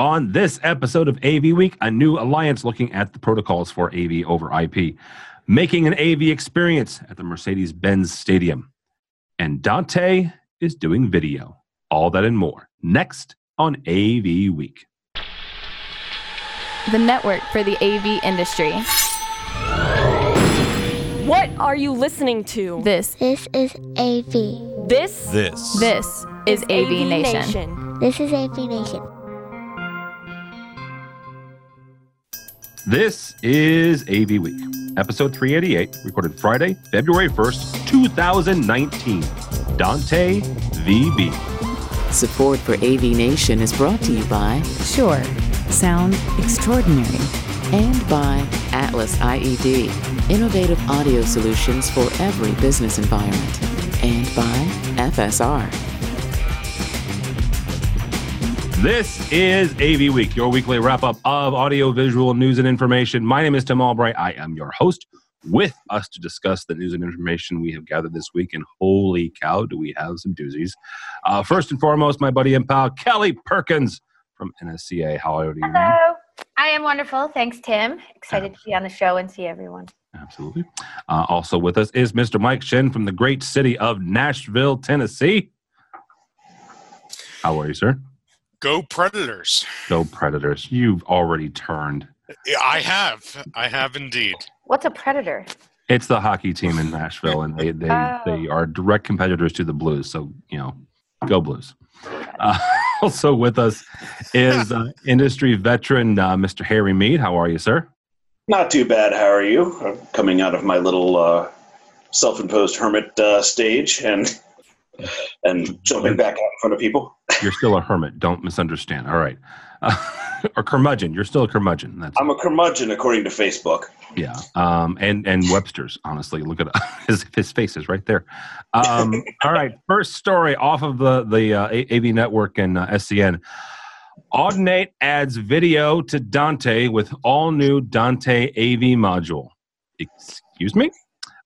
On this episode of AV Week, a new alliance looking at the protocols for AV over IP, making an AV experience at the Mercedes Benz Stadium. And Dante is doing video. All that and more next on AV Week. The network for the AV industry. What are you listening to? This, This is AV. This This. this is AV, Nation. This is AV Nation. This is AV Week, episode 388, recorded Friday, February 1st, 2019. Dante VB. Support for AV Nation is brought to you by Shure. Sound extraordinary. and by Atlas IED, innovative audio solutions for every business environment, and by FSR. This is AV Week, your weekly wrap up of audio visual news and information. My name is Tim Albright. I am your host. With us to discuss the news and information we have gathered this week, and holy cow, do we have some doozies. Uh, first and foremost, my buddy and pal, Kelly Perkins from NSCA. How are you? Hello. I am wonderful. Thanks, Tim. Excited to be on the show and see everyone. Absolutely. Uh, also with us is Mr. Mike Shin from the great city of Nashville, Tennessee. How are you, sir? Go Predators. Go Predators. You've already turned. I have. I have indeed. What's a predator? It's the hockey team in Nashville, and they they, Oh. they are direct competitors to the Blues. So you know, go Blues. Uh, also with us is uh, industry veteran uh, Mr. Harry Mead. How are you, sir? Not too bad. How are you? I'm coming out of my little uh, self-imposed hermit uh, stage and and jumping back out in front of people. You're still a hermit. Don't misunderstand. All right. Uh, or curmudgeon. You're still a curmudgeon. That's I'm a curmudgeon, according to Facebook. yeah. Um, and and Webster's. Honestly, look at his his face is right there. Um, all right. First story off of the the uh, AV Network and uh, SCN. Audinate adds video to Dante with all new Dante AV module. Excuse me?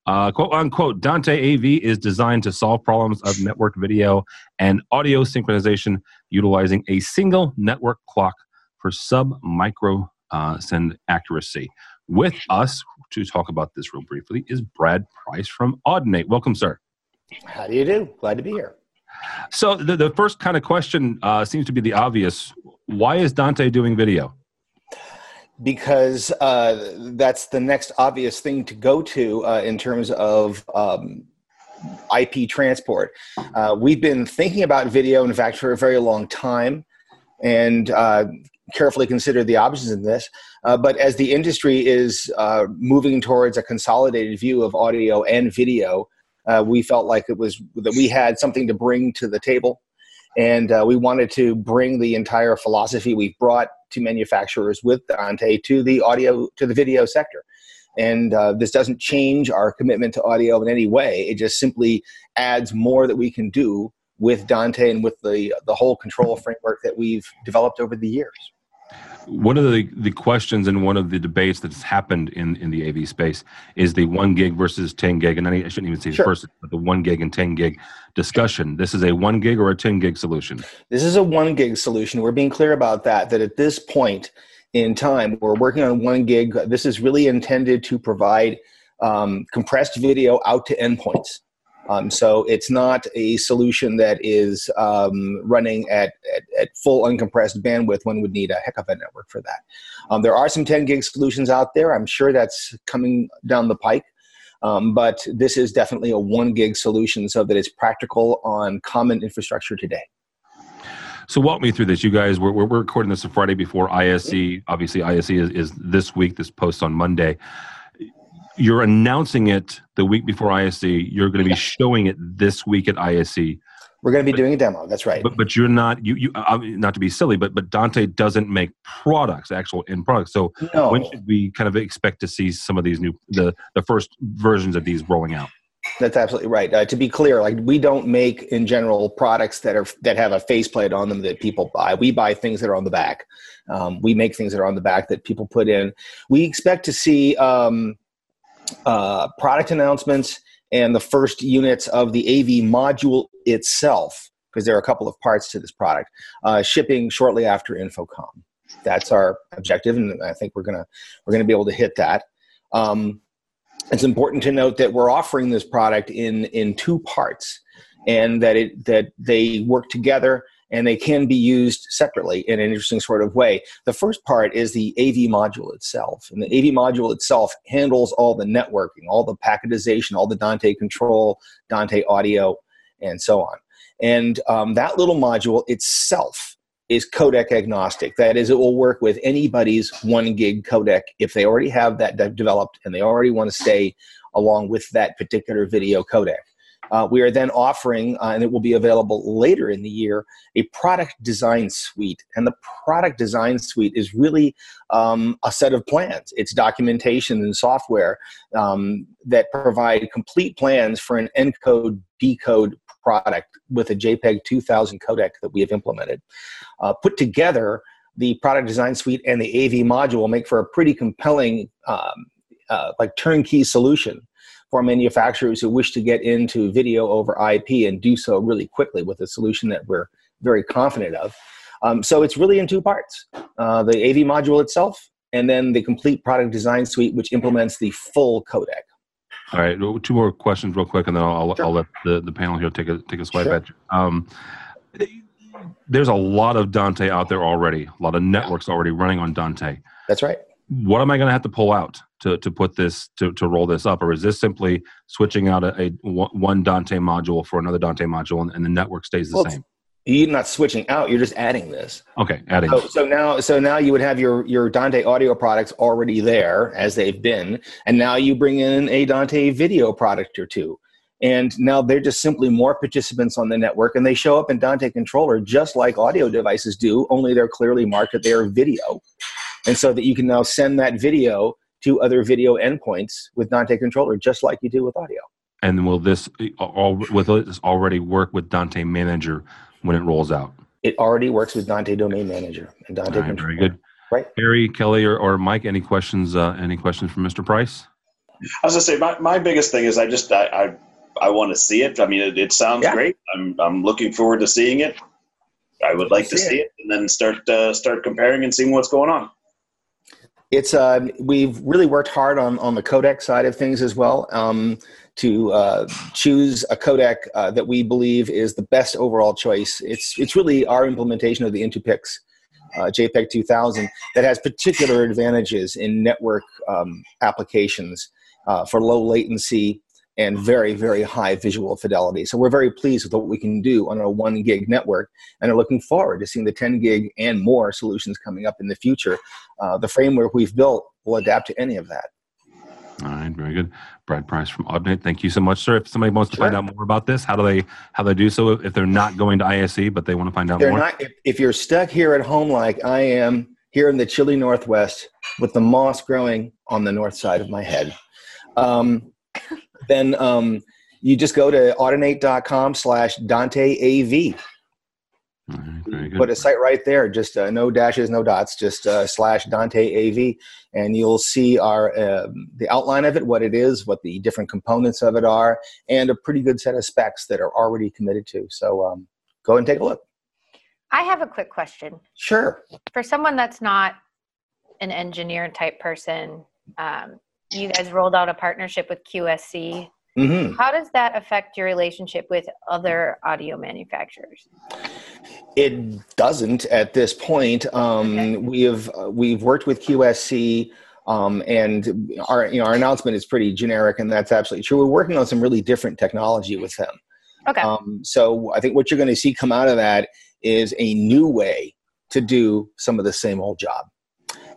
Uh, quote unquote, Dante AV is designed to solve problems of network video and audio synchronization utilizing a single network clock for sub micro uh, send accuracy. With us to talk about this real briefly is Brad Price from Audinate. Welcome, sir. How do you do? Glad to be here. So, the, the first kind of question uh, seems to be the obvious why is Dante doing video? Because uh, that's the next obvious thing to go to uh, in terms of um, IP transport. Uh, we've been thinking about video, in fact, for a very long time and uh, carefully considered the options in this. Uh, but as the industry is uh, moving towards a consolidated view of audio and video, we felt like it was that we had something to bring to the table and we wanted to bring the entire philosophy we've brought to manufacturers with Dante to the audio to the video sector. And uh, this doesn't change our commitment to audio in any way. It just simply adds more that we can do with Dante and with the the whole control framework that we've developed over the years. One of the, the questions and one of the debates that's happened in, in the AV space is the one gig versus 10 gig. And I shouldn't even say Sure. versus, but the one gig and 10 gig discussion. This is a one gig or a 10 gig solution. This is a one gig solution. We're being clear about that, that at this point in time, we're working on one gig. This is really intended to provide um, compressed video out to endpoints. Um, so it's not a solution that is um, running at, at, at full uncompressed bandwidth. One would need a heck of a network for that. Um, there are some 10 gig solutions out there. I'm sure that's coming down the pike. Um, but this is definitely a one gig solution so that it's practical on common infrastructure today. So walk me through this. You guys, we're, we're recording this on Friday before ISE. Obviously, ISE is, is this week. This post on Monday. You're announcing it the week before ISE. You're going to be Yeah. showing it this week at ISE. We're going to be doing a demo. That's right. But but you're not you you uh, not to be silly, but but Dante doesn't make products, actual end products. So no, when should we kind of expect to see some of these new the the first versions of these rolling out? that's absolutely right. Uh, to be clear, like we don't make in general products that are that have a faceplate on them that people buy. We buy things that are on the back. Um, we make things that are on the back that people put in. We expect to see um, uh, product announcements and the first units of the AV module itself because there are a couple of parts to this product. Uh, shipping shortly after InfoComm. That's our objective, and I think we're gonna we're gonna be able to hit that. Um, it's important to note that we're offering this product in in two parts, and that it that they work together and they can be used separately in an interesting sort of way. The first part is the AV module itself, and the AV module itself handles all the networking, all the packetization, all the Dante control, Dante audio, and so on. And um, that little module itself is codec agnostic. That is, it will work with anybody's one gig codec if they already have that de- developed and they already want to stay along with that particular video codec. Uh, we are then offering, uh, and it will be available later in the year, a product design suite. And the product design suite is really um, a set of plans. It's documentation and software um, that provide complete plans for an encode decode product with a JPEG 2000 codec that we have implemented. Uh, put together, the product design suite and the AV module make for a pretty compelling, um, uh, like turnkey solution for manufacturers who wish to get into video over IP and do so really quickly with a solution that we're very confident of. Um, so it's really in two parts uh, the AV module itself, and then the complete product design suite, which implements the full codec. All right, two more questions, real quick, and then I'll, sure. I'll let the, the panel here take a take a swipe sure. at you. Um, there's a lot of Dante out there already. A lot of networks already running on Dante. That's right. What am I going to have to pull out to, to put this to, to roll this up, or is this simply switching out a, a one Dante module for another Dante module, and, and the network stays the well, same? You're not switching out. You're just adding this. Okay, adding. So, so, now, so now you would have your your Dante audio products already there as they've been, and now you bring in a Dante video product or two, and now they're just simply more participants on the network, and they show up in Dante Controller just like audio devices do. Only they're clearly marked that they are video, and so that you can now send that video to other video endpoints with Dante Controller, just like you do with audio. And will this all with this already work with Dante Manager when it rolls out? It already works with Dante Domain Manager and Dante right, Controller. Very good. Right. Harry, Kelly, or, or Mike, any questions? Uh, any questions from Mr. Price? I was gonna say my, my biggest thing is I just I I, I want to see it. I mean, it, it sounds yeah. great. I'm I'm looking forward to seeing it. I would like to see it. it. and then start uh, start comparing and seeing what's going on. It's uh, we've really worked hard on on the codec side of things as well. Um, to uh, choose a codec uh, that we believe is the best overall choice. It's it's really our implementation of the intoPIX uh, JPEG 2000 that has particular advantages in network um, applications uh, for low latency and very very high visual fidelity. So we're very pleased with what we can do on a one gig network, and are looking forward to seeing the 10 gig and more solutions coming up in the future. Uh, the framework we've built will adapt to any of that. All right, very good. Brad Price from Audinate. Thank you so much, sir. If somebody wants to sure. find out more about this, how do they how do they do so if they're not going to ISE but they want to find out they're more? Not, if, if you're stuck here at home like I am here in the chilly northwest with the moss growing on the north side of my head, um, then um, you just go to audinate.com slash Dante AV Right, Put a site right there, just uh, no dashes, no dots, just uh, slash Dante AV, and you'll see our uh, the outline of it, what it is, what the different components of it are, and a pretty good set of specs that are already committed to. So um, go and take a look. I have a quick question. Sure. For someone that's not an engineer type person, um, you guys rolled out a partnership with QSC. Mm-hmm. How does that affect your relationship with other audio manufacturers? It doesn't at this point. Um, okay. We have uh, we've worked with QSC, um, and our you know our announcement is pretty generic, and that's absolutely true. We're working on some really different technology with them. Okay. Um, so I think what you're going to see come out of that is a new way to do some of the same old job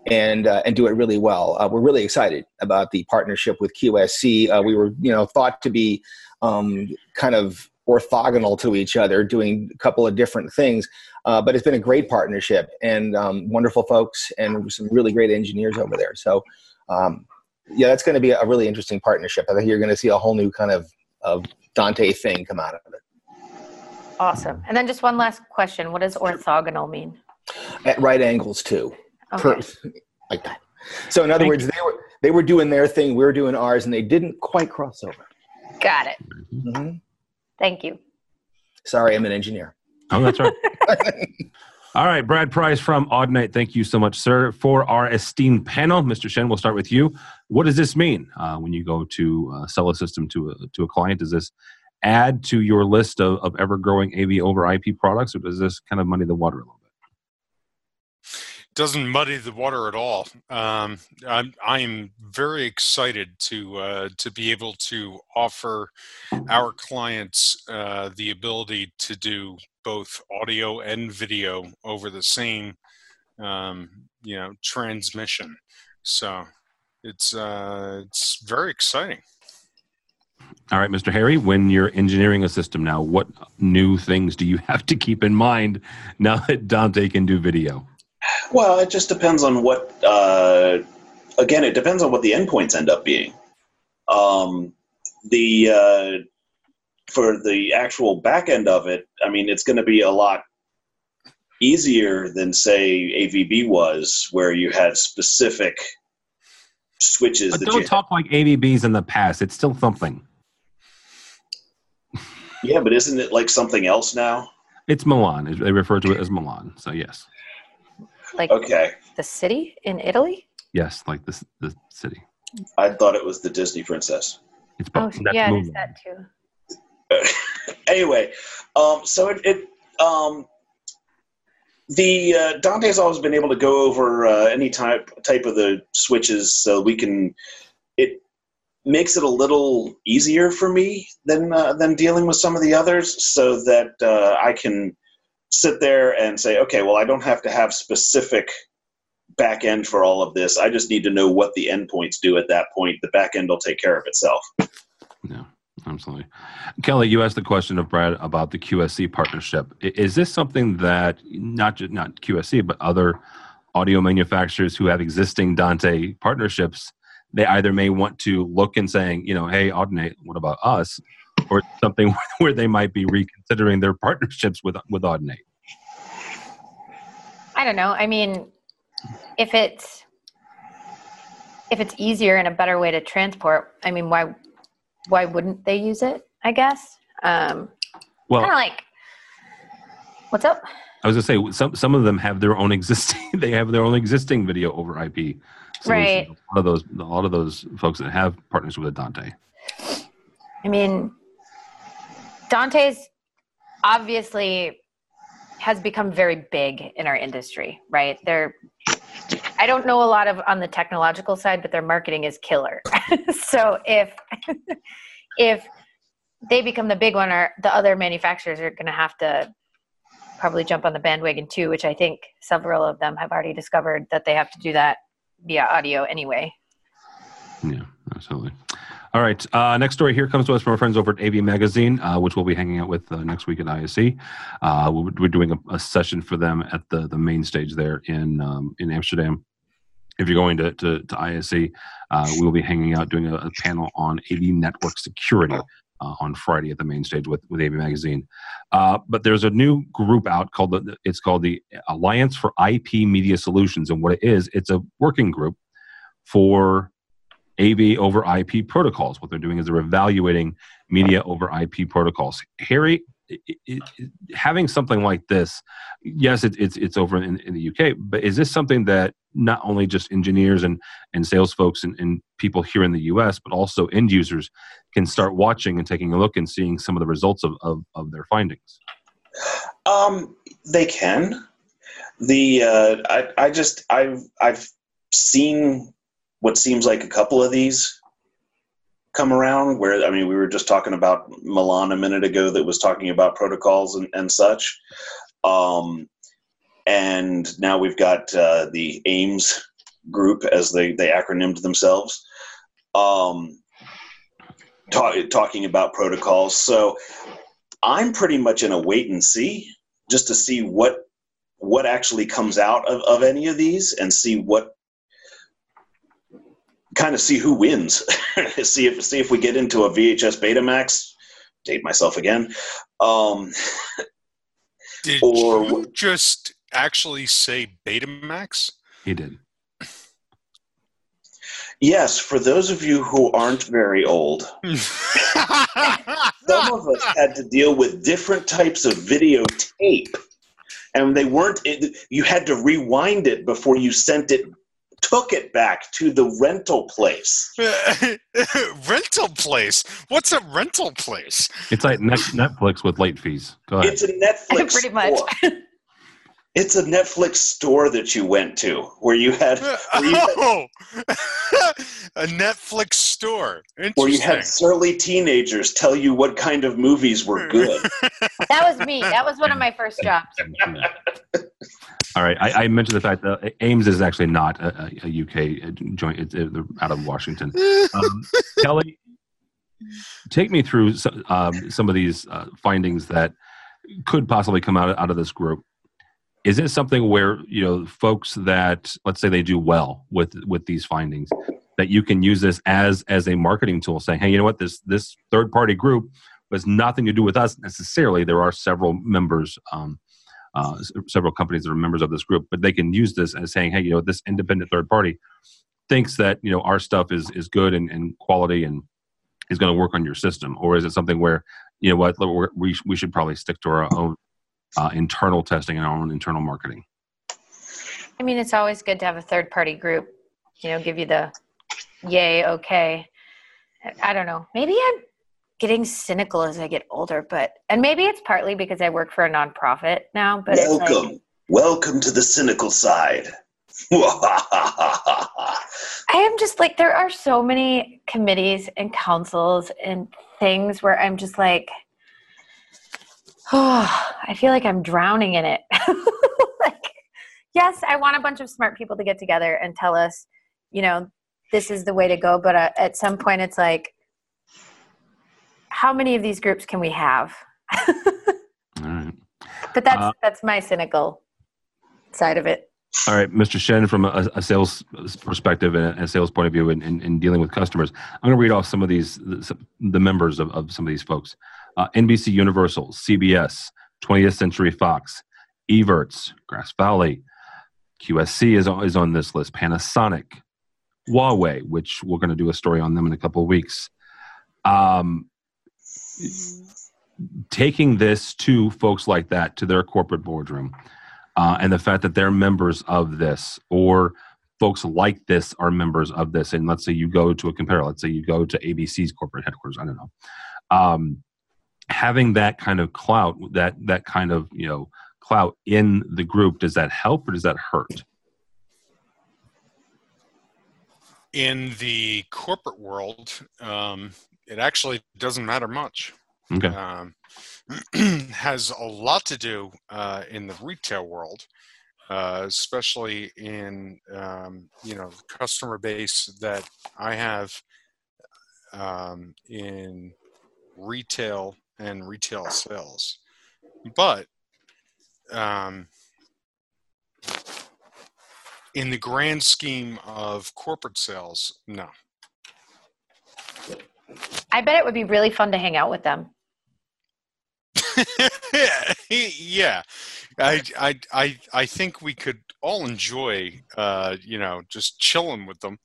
and uh, and do it really well. Uh, we're really excited about the partnership with QSC. Uh, we were you know thought to be um, kind of orthogonal to each other, doing a couple of different things. Uh, but it's been a great partnership and um, wonderful folks and some really great engineers over there. So, um, yeah, that's going to be a really interesting partnership. I think you're going to see a whole new kind of, of Dante thing come out of it. Awesome. And then just one last question. What does orthogonal mean? At right angles too. Okay. Per, like that. So in other Thank words, they were they were doing their thing, we are doing ours, and they didn't quite cross over. Got it. Mm-hmm. Thank you. Sorry, I'm an engineer. Oh, that's right. All right, Brad Price from Audinate. Thank you so much, sir. For our esteemed panel, Mr. Shen, we'll start with you. What does this mean uh, when you go to uh, sell a system to a, to a client? Does this add to your list of, of ever growing AV over IP products, or does this kind of muddy the water a little bit? Doesn't muddy the water at all. Um, I'm I'm very excited to uh, to be able to offer our clients uh, the ability to do both audio and video over the same um, you know transmission. So it's uh, it's very exciting. All right, Mr. Harry, when you're engineering a system now, what new things do you have to keep in mind now that Dante can do video? Well, it just depends on what. Uh, again, it depends on what the endpoints end up being. Um, the uh, for the actual back end of it, I mean, it's going to be a lot easier than say AVB was, where you had specific switches. But that don't you talk like AVBs in the past. It's still something. Yeah, but isn't it like something else now? It's Milan. They refer to it as Milan. So yes, Like Okay, the city in Italy? yes, like this the city. I thought it was the Disney princess. It's Oh, both. that's yeah, it is that too. anyway, um, so it, it um, the uh, Dante's always been able to go over uh, any type type of the switches, so we can. It makes it a little easier for me than uh, than dealing with some of the others, so that uh, I can sit there and say, okay, well, I don't have to have specific back end for all of this. I just need to know what the endpoints do at that point. The back end will take care of itself. Yeah, absolutely. Kelly, you asked the question of Brad about the QSC partnership. Is this something that not just not QSC but other audio manufacturers who have existing Dante partnerships, they either may want to look and saying, you know, hey, Audinate, what about us? Or something where they might be reconsidering their partnerships with with Audinate. I don't know. I mean, if it's if it's easier and a better way to transport, I mean, why why wouldn't they use it? I guess. Um, Well, kind of like, what's up? I was gonna say some some of them have their own existing they have their own existing video over IP. solutions. Right. A lot of those a lot of those folks that have partners with Dante. I mean, Dante's obviously has become very big in our industry, right? They're I don't know a lot of on the technological side, but their marketing is killer. so if if they become the big one, or the other manufacturers are going to have to probably jump on the bandwagon too, which I think several of them have already discovered that they have to do that via audio anyway. Yeah, absolutely. All right. Uh, next story here comes to us from our friends over at AV Magazine, uh, which we'll be hanging out with uh, next week at ISE. Uh, we're, doing a, a session for them at the, the main stage there in um, in Amsterdam. If you're going to, to, to ISE, uh, we will be hanging out doing a, a panel on AV network security uh, on Friday at the main stage with, with AV Magazine. But there's a new group out called the it's called the Alliance for IP Media Solutions, and what it is, it's a working group for AV over IP protocols. What they're doing is they're evaluating media over IP protocols. Harry, i i i having something like this, yes, it, it's it's over in, in the UK, but is this something that not only just engineers and and sales folks and, and people here in the US, but also end users can start watching and taking a look and seeing some of the results of, of, of their findings? Um, they can. The uh, I I just I've I've seen what seems like a couple of these come around. Where I mean, we were just talking about Milan a minute ago that was talking about protocols and, and such. Um, and now we've got uh, the AIMS group as they they acronymed themselves. Um, talk, talking about protocols. So I'm pretty much in a wait and see just to see what what actually comes out of, of any of these and see what kind of see who wins. see if see if we get into a VHS Betamax. Date myself again. Um, Did Or you just actually say Betamax? He did. Yes, for those of you who aren't very old, some of us had to deal with different types of videotape, and they weren't. It, you had to rewind it before you sent it, took it back to the rental place. rental place? What's a rental place? It's like Netflix with late fees. Go ahead. It's a Netflix. Pretty much. It's a Netflix store that you went to where you had, where you had Oh, a Netflix store. where you had Interesting. surly teenagers tell you what kind of movies were good. That was me. That was one of my first jobs. All right, I, I mentioned the fact that AIMS is actually not a, a, a UK joint; it's uh, out of Washington. Um, Kelly, take me through some, um, some of these uh, findings that could possibly come out out of this group. Is it something where you know folks that let's say they do well with with these findings that you can use this as as a marketing tool, saying, "Hey, you know what? This this third party group has nothing to do with us necessarily. There are several members." Um, uh, several companies that are members of this group, but they can use this as saying, "Hey, you know, this independent third party thinks that you know our stuff is is good and, and quality and is going to work on your system," or is it something where you know what we we should probably stick to our own uh, internal testing and our own internal marketing? I mean, it's always good to have a third party group, you know, give you the yay, okay. I don't know. Maybe I'm getting cynical as I get older, but, and maybe it's partly because I work for a nonprofit now, but it's Welcome, like, welcome to the cynical side. I am just like, there are so many committees and councils and things where I'm just like, oh, I feel like I'm drowning in it. like, yes, I want a bunch of smart people to get together and tell us, you know, this is the way to go. But uh, at some point, it's like, how many of these groups can we have? All right. But that's Uh, that's my cynical side of it. All right, Mr. Shen, from a, a sales perspective and a sales point of view in, in, in dealing with customers, I'm going to read off some of these, the members of, of some of these folks. Uh, NBC Universal, CBS, 20th Century Fox, Evertz, Grass Valley, QSC is, on- is on this list, Panasonic, Huawei, which we're going to do a story on them in a couple of weeks. Um, taking this to folks like that, to their corporate boardroom, uh, and the fact that they're members of this or folks like this are members of this and let's say you go to a competitor let's say you go to abc's corporate headquarters i don't know um, having that kind of clout that that kind of you know clout in the group does that help or does that hurt In the corporate world, um, it actually doesn't matter much. okay um, has a lot to do uh, in the retail world, uh, especially in um, you know the customer base that I have um, in retail and retail sales. But um, in the grand scheme of corporate sales, no. I bet it would be really fun to hang out with them. yeah, I, I, I, I think we could all enjoy, uh, you know, just chilling with them,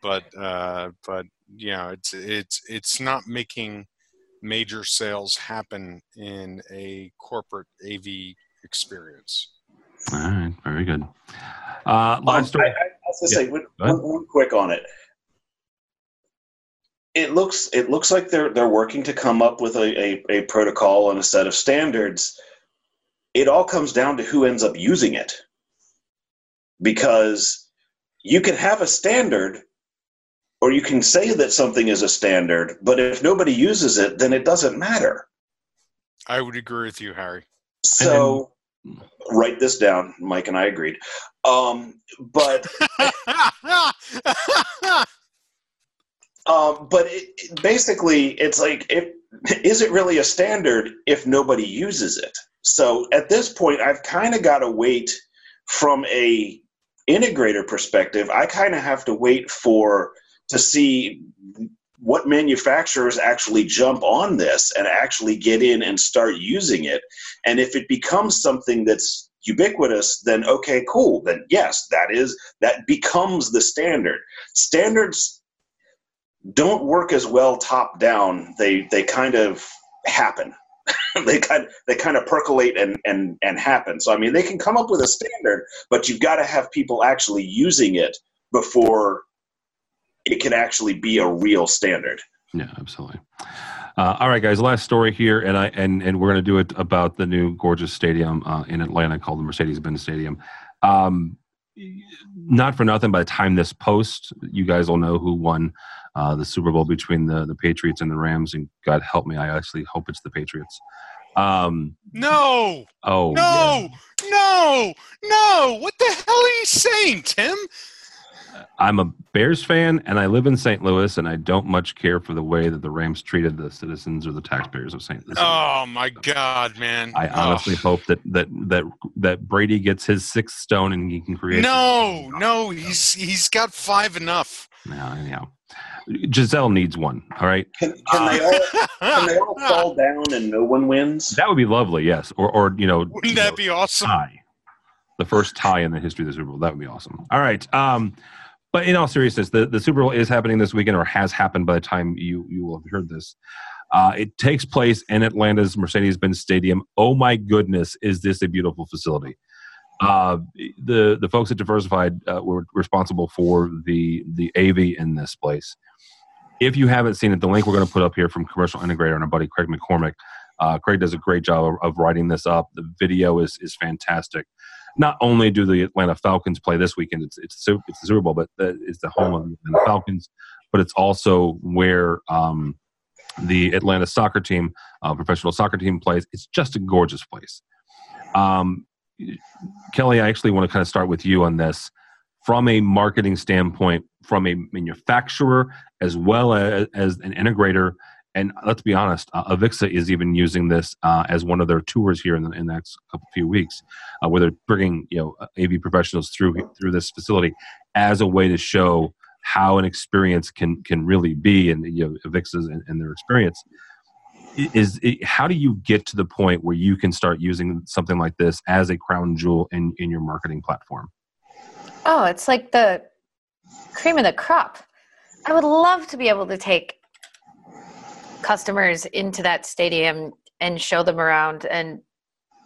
but, uh, but you know, it's it's it's not making major sales happen in a corporate AV experience. all right very good uh, last story I, I, I was gonna Yeah. say one, one, one quick on it. It looks it looks like they're they're working to come up with a, a, a protocol and a set of standards. It all comes down to who ends up using it. Because you can have a standard or you can say that something is a standard, but if nobody uses it, then it doesn't matter. I would agree with you, Harry. So write this down. Mike and I agreed. Um, but Um, but it, it- basically, it's like, if, is it really a standard if nobody uses it? So at this point, I've kind of got to wait from a integrator perspective. I kind of have to wait for to see what manufacturers actually jump on this and actually get in and start using it. And if it becomes something that's ubiquitous, then okay, cool. Then yes, that is that becomes the standard. Standards don't work as well top down. They they kind of happen. they kind they kind of percolate and and and happen. So I mean, they can come up with a standard, but you've got to have people actually using it before it can actually be a real standard. Yeah, absolutely. Uh, all right, guys. Last story here, and I and and we're going to do it about the new gorgeous stadium uh, in Atlanta called the Mercedes-Benz Stadium. Um, not for nothing. By the time this post, you guys will know who won uh, the Super Bowl between the the Patriots and the Rams. And God help me, I actually hope it's the Patriots. Um, no. Oh. No. Yeah. No. No. What the hell are you saying, Tim? I'm a Bears fan and I live in St. Louis and I don't much care for the way that the Rams treated the citizens or the taxpayers of St. Louis. Oh my God, man! I honestly oh. hope that that that that Brady gets his sixth stone and he can create. No, no, he's he's got five enough. Yeah, anyhow. Gisele needs one. All right. Can, can they all can they all fall down and no one wins? That would be lovely. Yes, or or you know, wouldn't you that know, be awesome? Tie. The first tie in the history of the Super Bowl. That would be awesome. All right. Um, but in all seriousness, the, the Super Bowl is happening this weekend, or has happened by the time you you will have heard this. Uh, it takes place in Atlanta's Mercedes-Benz Stadium. Oh my goodness, is this a beautiful facility? Uh, the the folks at Diversified uh, were responsible for the the AV in this place. If you haven't seen it, the link we're going to put up here from Commercial Integrator and our buddy Craig MacCormack. Uh, Craig does a great job of, of, writing this up. The video is is fantastic. Not only do the Atlanta Falcons play this weekend, it's it's, it's the Super Bowl, but it's the home of the Falcons. But it's also where um, the Atlanta soccer team, uh, professional soccer team, plays. It's just a gorgeous place. Um, Kelly, I actually want to kind of start with you on this from a marketing standpoint, from a manufacturer as well as, as an integrator. And let's be honest, uh, Avixa is even using this uh, as one of their tours here in the, in the next couple few weeks, uh, where they're bringing you know AV professionals through through this facility as a way to show how an experience can can really be, and you know Avixa's and, and their experience. Is it, how do you get to the point where you can start using something like this as a crown jewel in, in your marketing platform? Oh it's like the cream of the crop. I would love to be able to take customers into that stadium and show them around and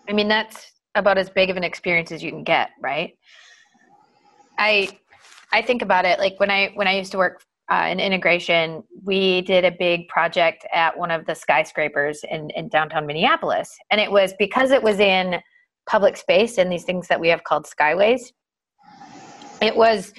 i mean that's about as big of an experience as you can get right i i think about it like when i when i used to work uh, in integration, we did a big project at one of the skyscrapers in, in downtown Minneapolis. And it was because it was in public space and these things that we have called skyways. It was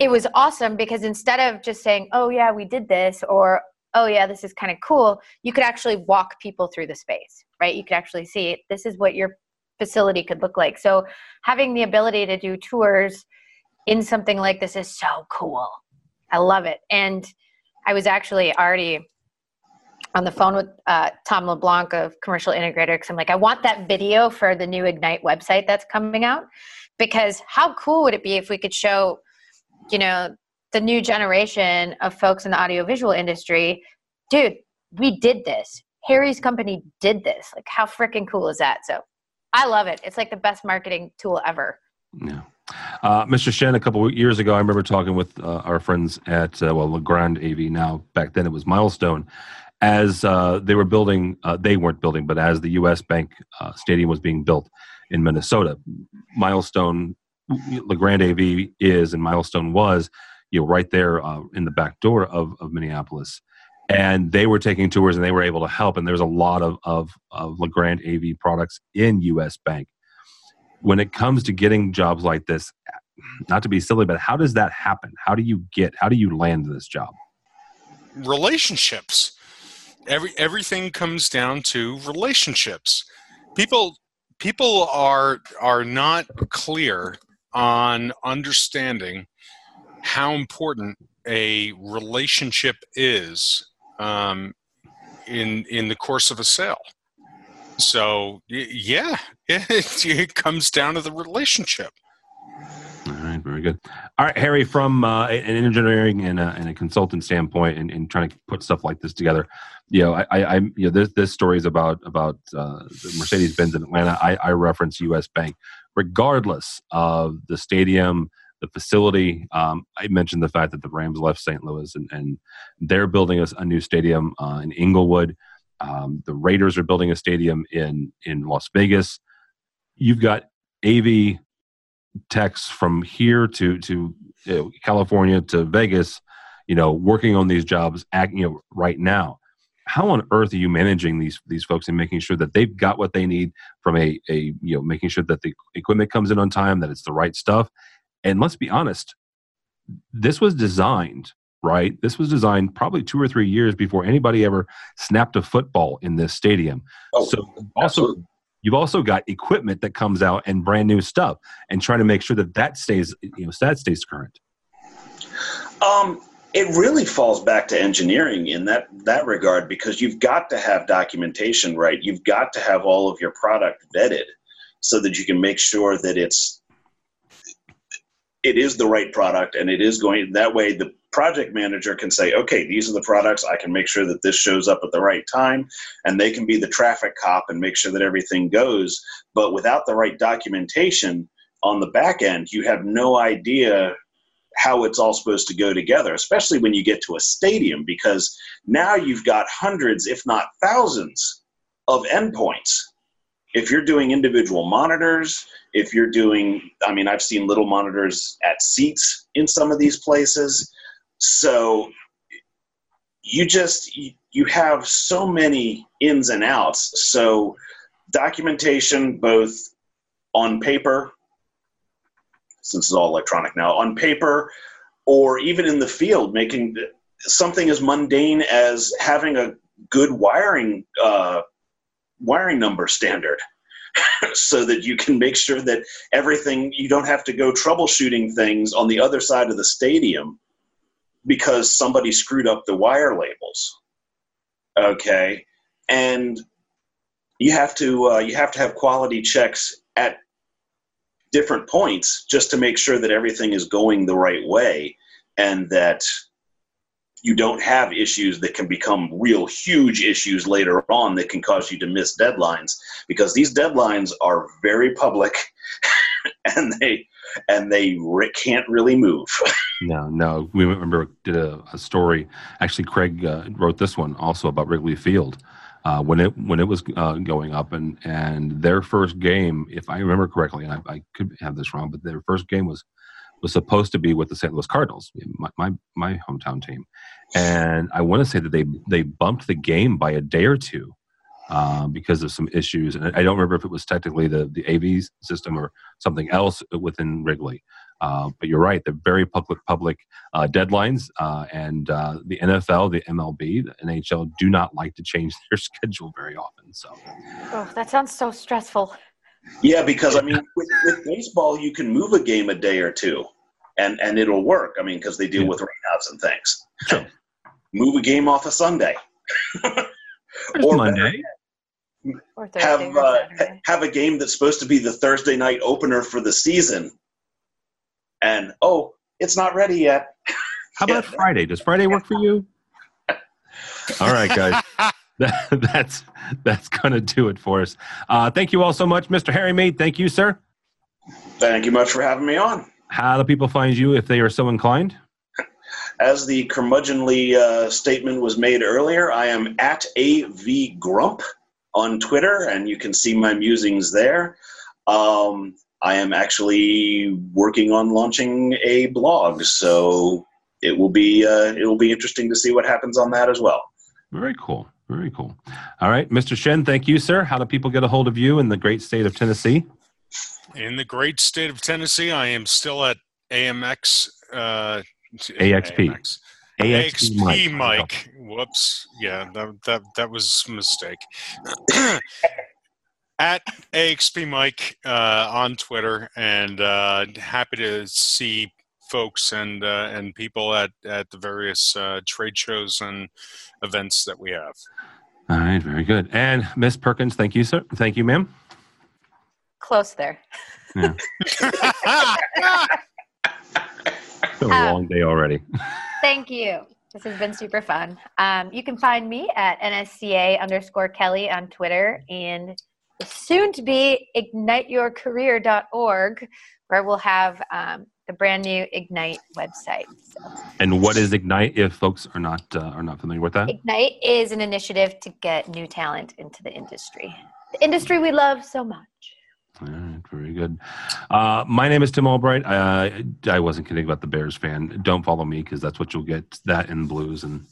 it was awesome because instead of just saying, "Oh yeah, we did this," or "Oh yeah, this is kind of cool," you could actually walk people through the space, right? You could actually see this is what your facility could look like. So having the ability to do tours in something like this is so cool I love it. And I was actually already on the phone with uh, Tom LeBlanc of Commercial Integrator because I'm like, I want that video for the new Ignite website that's coming out. Because how cool would it be if we could show, you know, the new generation of folks in the audiovisual industry, dude, we did this. Harry's company did this. Like, how freaking cool is that? So I love it. It's like the best marketing tool ever. Yeah. Uh, Mr. Shen, a couple years ago, I remember talking with uh, our friends at uh, well Legrand AV. Now, back then it was Milestone. As uh, they were building, uh, they weren't building, but as the U.S. Bank uh, Stadium was being built in Minnesota, Milestone Legrand AV is and Milestone was, you know, right there uh, in the back door of of Minneapolis and they were taking tours and they were able to help and there's a lot of, of, of legrand av products in us bank when it comes to getting jobs like this, not to be silly, but how does that happen? How do you get, how do you land this job? Relationships. Every, everything comes down to relationships. People, people are, are not clear on understanding how important a relationship is um, in in the course of a sale. So yeah, it, it comes down to the relationship. All right, very good. All right, Harry, from uh, an engineering and a, and a consultant standpoint, and, and, trying to put stuff like this together, you know, I, I you know, this this story is about about uh, Mercedes Benz in Atlanta. I, I reference U.S. Bank. regardless of the stadium, the facility. Um, I mentioned the fact that the Rams left St. Louis and, and they're building a, a new stadium uh, in Inglewood. Um, the Raiders are building a stadium in in Las Vegas. You've got AV techs from here to to you know, California to Vegas, you know, working on these jobs, you know, right now. How on earth are you managing these these folks and making sure that they've got what they need from a a you know making sure that the equipment comes in on time, that it's the right stuff, and let's be honest, this was designed right. This was designed probably two or three years before anybody ever snapped a football in this stadium. Oh, so also absolutely. you've also got equipment that comes out and brand new stuff and trying to make sure that that stays you know that stays current Um, it really falls back to engineering in that that regard because you've got to have documentation right. You've got to have all of your product vetted so that you can make sure that it's it is the right product and it is going that way the project manager can say okay these are the products. I can make sure that this shows up at the right time and they can be the traffic cop and make sure that everything goes. But without the right documentation on the back end you have no idea how it's all supposed to go together especially when you get to a stadium because now you've got hundreds if not thousands of endpoints if you're doing individual monitors if you're doing i mean i've seen little monitors at seats in some of these places. So you just you, have so many ins and outs. So documentation both on paper since it's all electronic now on paper or even in the field making something as mundane as having a good wiring uh, wiring number standard so that you can make sure that everything you don't have to go troubleshooting things on the other side of the stadium because somebody screwed up the wire labels. Okay? And you have to uh, you have to have quality checks at different points just to make sure that everything is going the right way and that you don't have issues that can become real huge issues later on that can cause you to miss deadlines because these deadlines are very public and they and they can't really move. No no. We remember did a, a story actually craig uh, wrote this one also about wrigley field uh, when it when it was uh, going up and and their first game if i remember correctly and I, I could have this wrong but their first game was was supposed to be with the St. Louis Cardinals, my my, my hometown team, and I want to say that they they bumped the game by a day or two um, because of some issues, and I don't remember if it was technically the the AV system or something else within Wrigley. Uh, but you're right; they're very public public uh, deadlines, uh, and uh, the NFL, the MLB, the NHL do not like to change their schedule very often. So, Oh, that sounds so stressful. Yeah, because I mean, with, with baseball, you can move a game a day or two, and and it'll work. I mean, because they deal Yeah. with rainouts and things. Sure. Move a game off a Sunday. Or Monday. Or have uh, have a game that's supposed to be the Thursday night opener for the season, and oh, it's not ready yet. How about Yeah. Friday? Does Friday work for you? All right, guys. That, that's that's gonna do it for us. Uh, thank you all so much, Mr. Harry Mead. Thank you, sir. Thank you much for having me on. How do people find you if they are so inclined? As the curmudgeonly uh, statement was made earlier, I am at AV Grump on Twitter, and you can see my musings there. Um, I am actually working on launching a blog, so it will be uh, it will be interesting to see what happens on that as well. Very cool. Very cool. All right, Mr. Shen. Thank you, sir. How do people get a hold of you in the great state of Tennessee? In the great state of Tennessee, I am still at AMX. Uh, AXP. AMX. AXP AXP Mike. Mike. Whoops. Yeah, that that that was a mistake. At AXP Mike uh, on Twitter, and uh, happy to see folks and uh, and people at at the various uh, trade shows and events that we have. All right, very good. And Miss Perkins, thank you, sir. Thank you, ma'am. Close there. Yeah. It's been a Um, long day already. Thank you. This has been super fun. Um, you can find me at NSCA underscore Kelly on Twitter, and soon to be igniteyourcareer.org, where we'll have um, the brand new Ignite website. So. And what is Ignite? If folks are not uh, are not familiar with that, Ignite is an initiative to get new talent into the industry, the industry we love so much. All right, very good. Uh, my name is Tim Albright. Uh, I wasn't kidding about the Bears fan. Don't follow me because that's what you'll get. That and blues and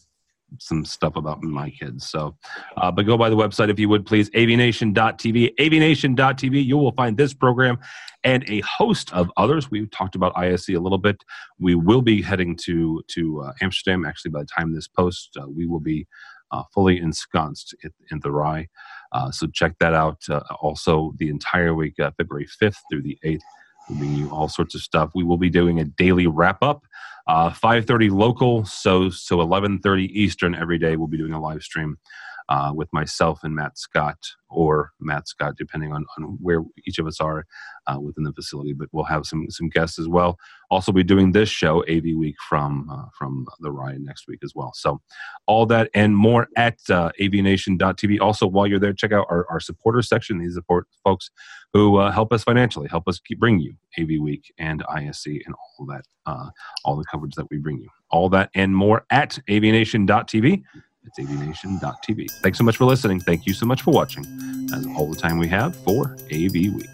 some stuff about my kids. So, uh, but go by the website if you would please, avnation.tv. avnation.tv. You will find this program and a host of others. We talked about ISE a little bit. We will be heading to to uh, Amsterdam. Actually, by the time this post, uh, we will be uh, fully ensconced in, in the RAI. Uh, so check that out. Uh, also, the entire week, February 5th through the 8th. We'll bring you all sorts of stuff. We will be doing a daily wrap up Uh, 5.30 local, so so 11.30 Eastern every day. We'll be doing a live stream uh, with myself and Matt Scott, or Matt Scott, depending on, on where each of us are uh, within the facility. But we'll have some some guests as well. Also, be doing this show AV Week from uh, from the Ryan next week as well. So, all that and more at uh, avnation.tv. Also, while you're there, check out our, our supporters section. These support folks who uh, help us financially, help us keep bring you AV Week and ISE and all that, uh, all the coverage that we bring you. All that and more at avnation.tv. It's avnation.tv. Thanks so much for listening. Thank you so much for watching. That's all the time we have for AV Week.